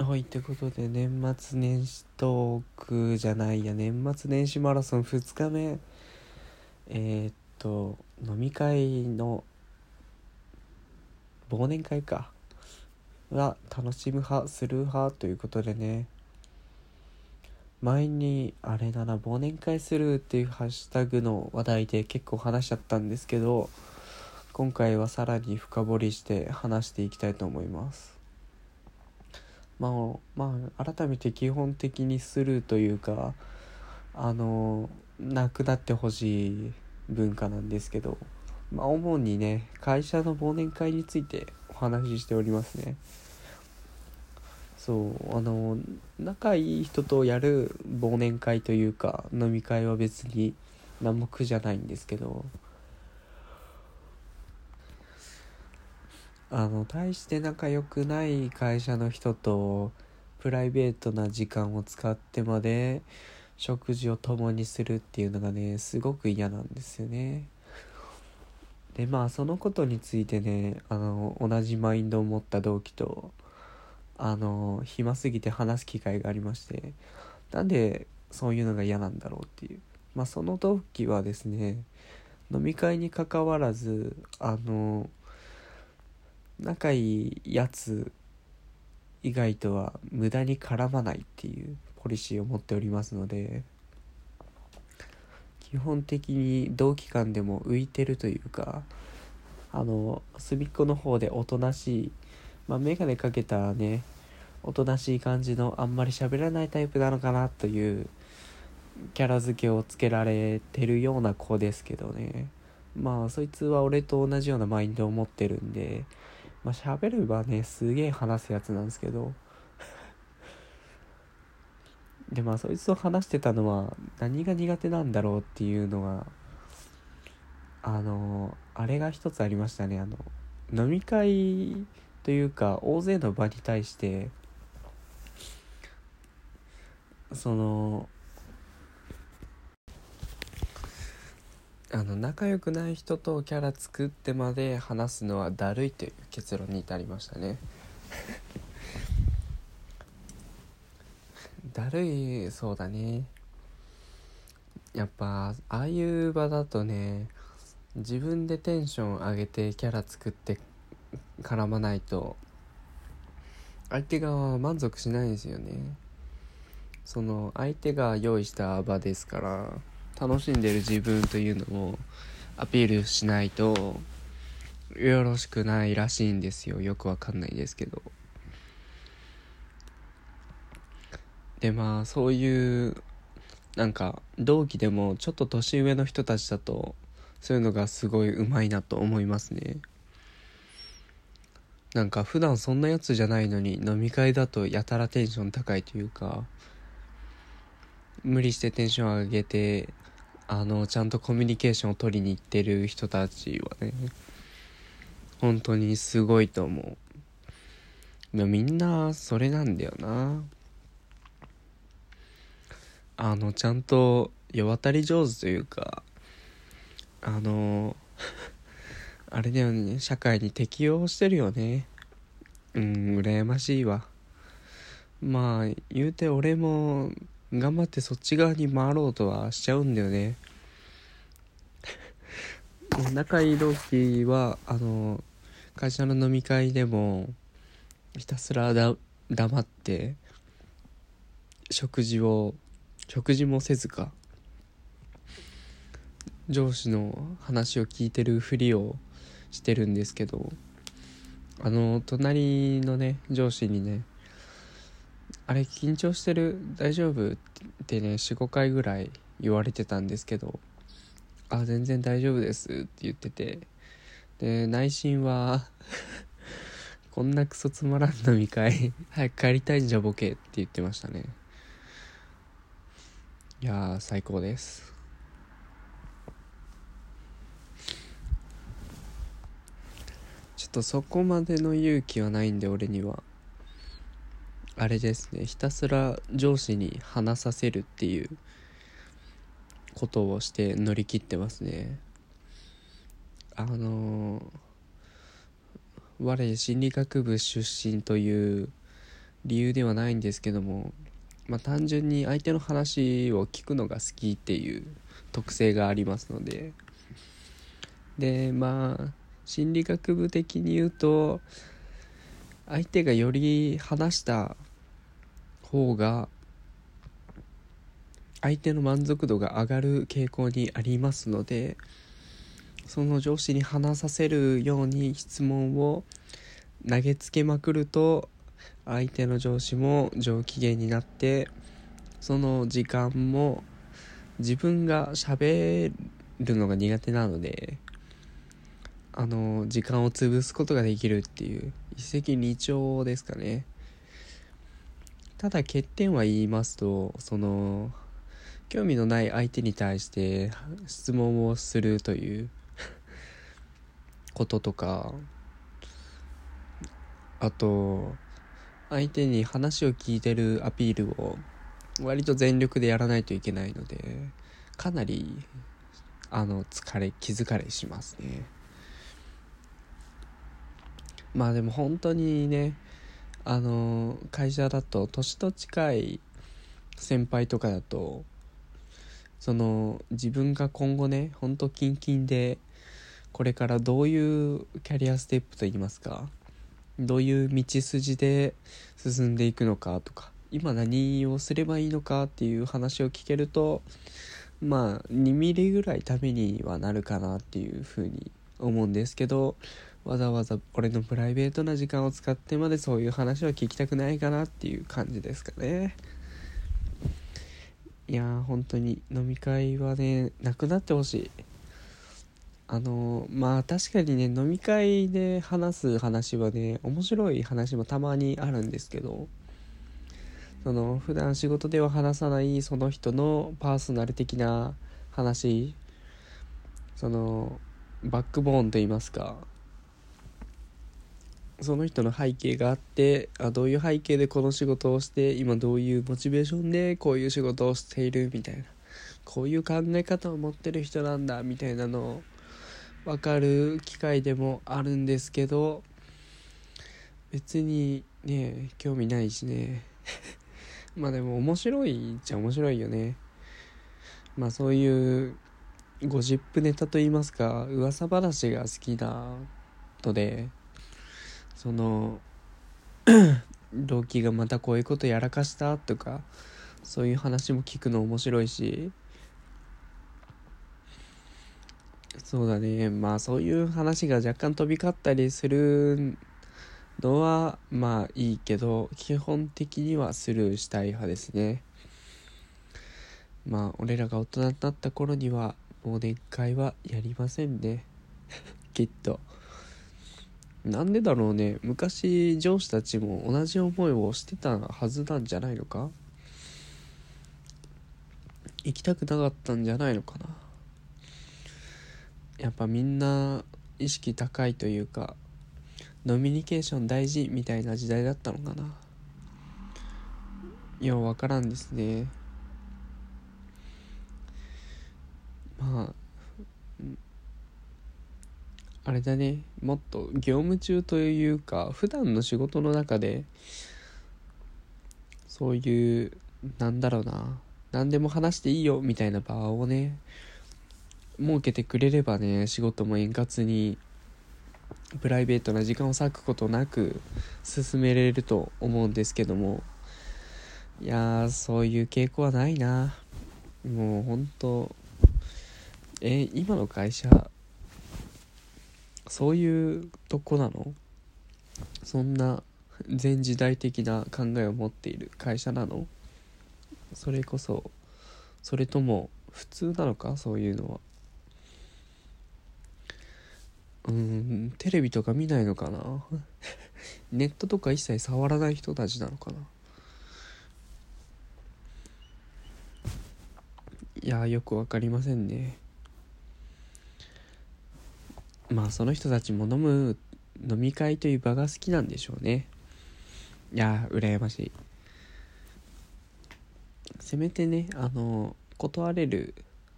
はい、ということで、年末年始トークじゃないや、年末年始マラソン2日目。えー、っと、飲み会の忘年会か。は楽しむ派、する派ということでね。前に、あれだな、忘年会するっていうハッシュタグの話題で結構話しちゃったんですけど、今回はさらに深掘りして話していきたいと思います。まあ、まあ、改めて基本的にスルーというかあのなくなってほしい文化なんですけど、まあ、主にね会社の忘年会についてお話ししておりますね。そうあの仲いい人とやる忘年会というか飲み会は別に何も苦じゃないんですけどあの大して仲良くない会社の人とプライベートな時間を使ってまで食事を共にするっていうのがねすごく嫌なんですよね。でまあそのことについてねあの同じマインドを持った同期とあの暇すぎて話す機会がありましてなんでそういうのが嫌なんだろうっていう。まあその同期はですね飲み会にかかわらずあの仲いいやつ以外とは無駄に絡まないっていうポリシーを持っておりますので基本的に同期間でも浮いてるというかあの隅っこの方でおとなしいまあ眼鏡かけたねおとなしい感じのあんまり喋らないタイプなのかなというキャラ付けをつけられてるような子ですけどね。まあそいつは俺と同じようなマインドを持ってるんでまあ喋ればねすげえ話すやつなんですけど。でまあそいつと話してたのは何が苦手なんだろうっていうのがあのあれが一つありましたね。あの飲み会というか大勢の場に対してそのあの仲良くない人とキャラ作ってまで話すのはだるいという結論に至りましたね。だるいそうだね。やっぱああいう場だとね自分でテンション上げてキャラ作って絡まないと相手側は満足しないですよね。その相手が用意した場ですから。楽しんでる自分というのをアピールしないとよろしくないらしいんですよ。よくわかんないですけど。でまあそういうなんか同期でもちょっと年上の人たちだとそういうのがすごいうまいなと思いますね。なんか普段そんなやつじゃないのに飲み会だとやたらテンション高いというか無理してテンション上げてあのちゃんとコミュニケーションを取りに行ってる人たちはね本当にすごいと思う。でもみんなそれなんだよな。あのちゃんと世渡り上手というかあの あれだよね社会に適応してるよね。うん羨ましいわ。まあ言うて俺も頑張ってそっち側に回ろうとはしちゃうんだよね。仲いい同期はあの会社の飲み会でもひたすらだ黙って食事を食事もせずか上司の話を聞いてるふりをしてるんですけどあの隣のね上司にねあれ緊張してる？大丈夫？ってね45回ぐらい言われてたんですけどあ全然大丈夫です。って言ってて。で内心は こんなクソつまらん飲み会 早く帰りたいんじゃボケ。って言ってましたね。いやー最高です。ちょっとそこまでの勇気はないんで俺には。あれですね。ひたすら上司に話させるっていうことをして乗り切ってますね。あの我心理学部出身という理由ではないんですけどもまあ単純に相手の話を聞くのが好きっていう特性がありますので。でまあ心理学部的に言うと相手がより話した方が相手の満足度が上がる傾向にありますのでその上司に話させるように質問を投げつけまくると相手の上司も上機嫌になってその時間も自分が喋るのが苦手なのであの時間を潰すことができるっていう一石二鳥ですかね。ただ欠点は言いますとその興味のない相手に対して質問をするという こととかあと相手に話を聞いてるアピールを割と全力でやらないといけないのでかなりあの疲れ気疲れしますね。まあでも本当にねあの会社だと年と近い先輩とかだとその自分が今後ねほんとキンキンでこれからどういうキャリアステップといいますかどういう道筋で進んでいくのかとか今何をすればいいのかっていう話を聞けるとまあ2ミリぐらいためにはなるかなっていうふうに思うんですけどわざわざ俺のプライベートな時間を使ってまでそういう話は聞きたくないかなっていう感じですかね。いやー本当に飲み会はねなくなってほしい。あのまあ確かにね飲み会で話す話はね面白い話もたまにあるんですけどその普段仕事では話さないその人のパーソナル的な話そのバックボーンといいますかその人の背景があってあどういう背景でこの仕事をして今どういうモチベーションでこういう仕事をしているみたいな。こういう考え方を持ってる人なんだみたいなのを分かる機会でもあるんですけど別にね興味ないしね。まあでも面白いっちゃ面白いよね。まあそういうゴシップネタといいますか噂話が好きなのでその 同期がまたこういうことやらかしたとかそういう話も聞くの面白いし。そうだね。まあそういう話が若干飛び交ったりするのはまあいいけど基本的にはスルーしたい派ですね。まあ俺らが大人になった頃には忘年会はやりませんね。きっと。なんでだろうね。昔上司たちも同じ思いをしてたはずなんじゃないのか？行きたくなかったんじゃないのかな？やっぱみんな意識高いというかノミニケーション大事みたいな時代だったのかな？いや分からんですね。まああれだね。もっと業務中というか普段の仕事の中でそういうなんだろうな。何でも話していいよみたいな場をね設けてくれればね仕事も円滑にプライベートな時間を割くことなく進めれると思うんですけども。いやそういう傾向はないな。もうほんとえ今の会社そういうとこなの？そんな全時代的な考えを持っている会社なの？それこそそれとも普通なのか？そういうのは。うんテレビとか見ないのかな？ネットとか一切触らない人たちなのかな？いやよく分かりませんね。まあその人たちも飲む飲み会という場が好きなんでしょうね。いや羨ましい。せめてねあの断れる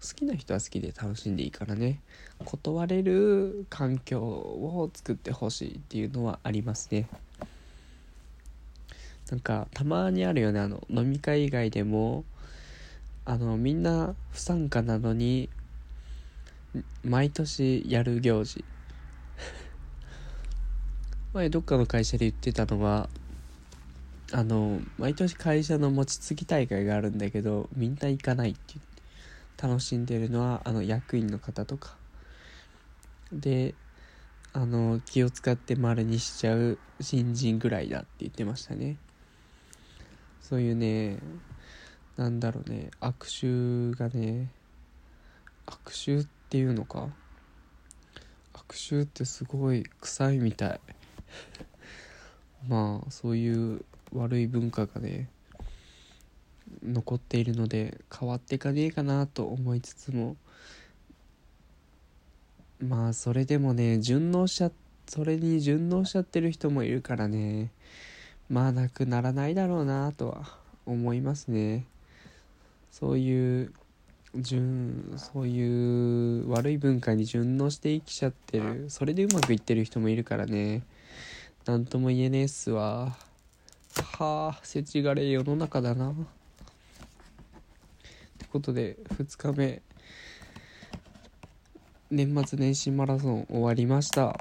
好きな人は好きで楽しんでいいからね。断れる環境を作ってほしいっていうのはありますね。なんかたまにあるよねあの飲み会以外でもあのみんな不参加なのに毎年やる行事。前どっかの会社で言ってたのはあの毎年会社の餅つき大会があるんだけどみんな行かないって楽しんでるのはあの役員の方とか。であの気を使って丸にしちゃう新人ぐらいだって言ってましたね。そういうねなんだろうね悪臭がね悪臭っていうのか。悪臭ってすごい臭いみたい。まあそういう悪い文化がね残っているので変わっていかねえかなと思いつつも。まあそれでもね順応しちゃそれに順応しちゃってる人もいるからねまあなくならないだろうなとは思いますね。そういう順そういう悪い文化に順応して生きちゃってる。それでうまくいってる人もいるからね。何とも言えねえっすわ。はあ世知辛い世の中だな。ってことで2日目。年末年始マラソン終わりました。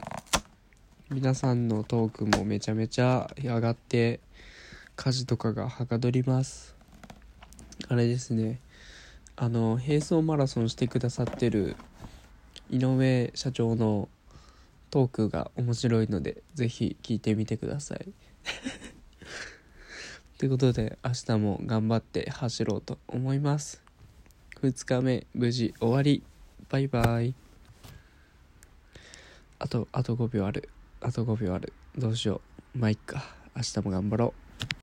皆さんのトークもめちゃめちゃ上がって家事とかがはかどります。あれですねあの並走マラソンしてくださってる井上社長のトークが面白いのでぜひ聞いてみてください。ということで明日も頑張って走ろうと思います。2日目無事終わり。バイバイ。あとあと5秒ある。あと5秒ある。どうしよう。まあいっか。明日も頑張ろう。